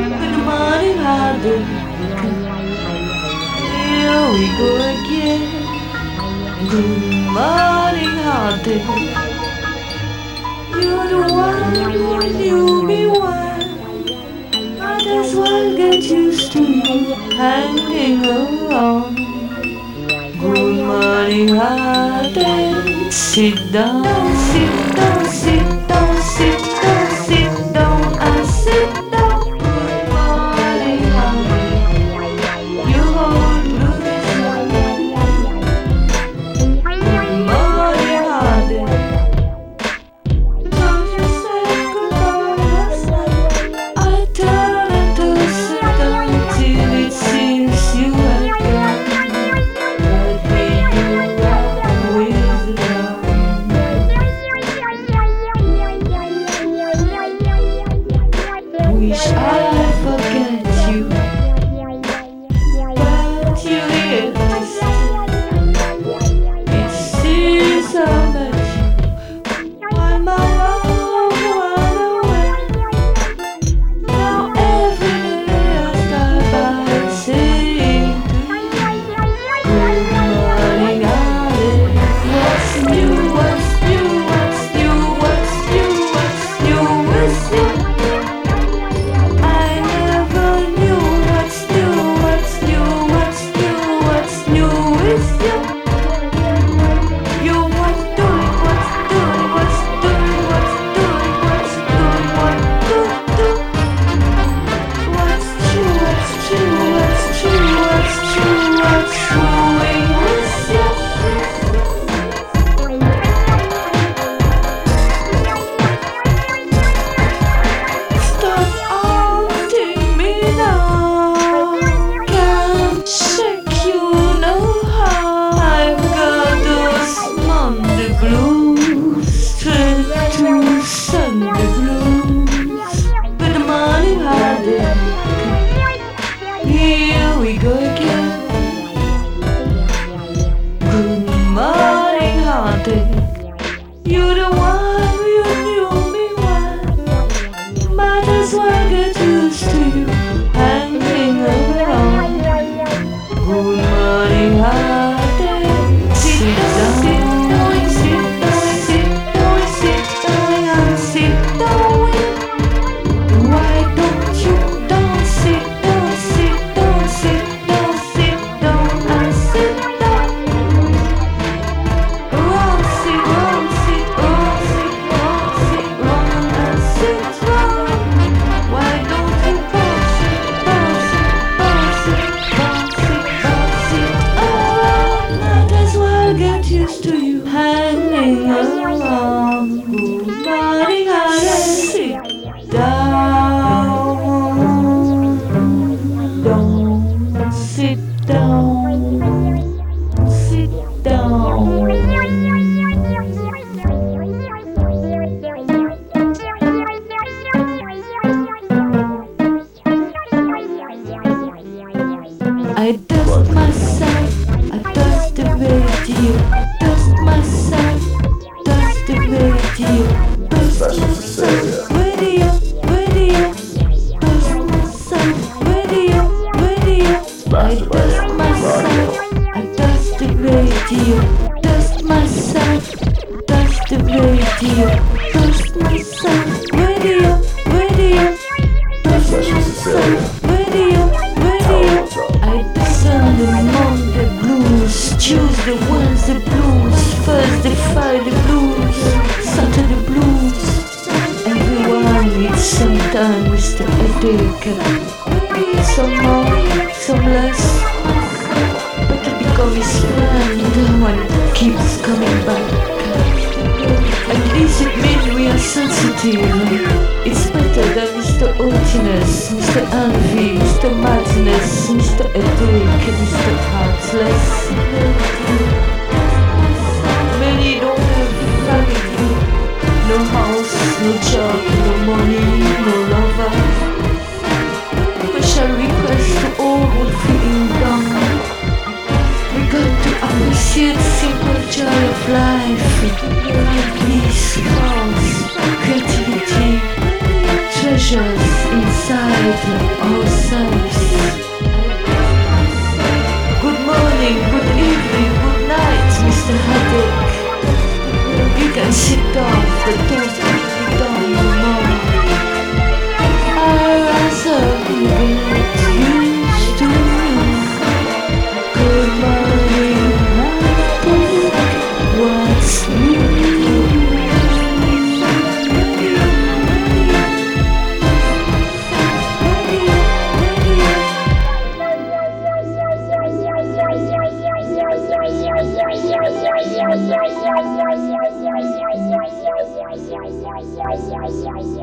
Good morning, another Here we go again. Good morning, heartache You're the one, you'll be one. Others will get used to you hanging around. Good morning, heartache Sit down, sit down, sit down I dust myself, I dust the radio. you, dust myself. Dust myself. I dust the radio, dust myself, dust the radio, dust myself, radio, radio, dust myself, radio, radio. I dust the moon, the blues, choose the ones, the blues, first defy the blues, suffer the blues. Everyone needs some time, Mr. Edeka. Some more soundless, but it becomes slow and no one keeps coming back. At least it means we are sensitive. It's better than Mr. Haughtiness, Mr. Envy, Mr. Madness, Mr. Headache, Mr. Heartless. Sit off the top Thank you.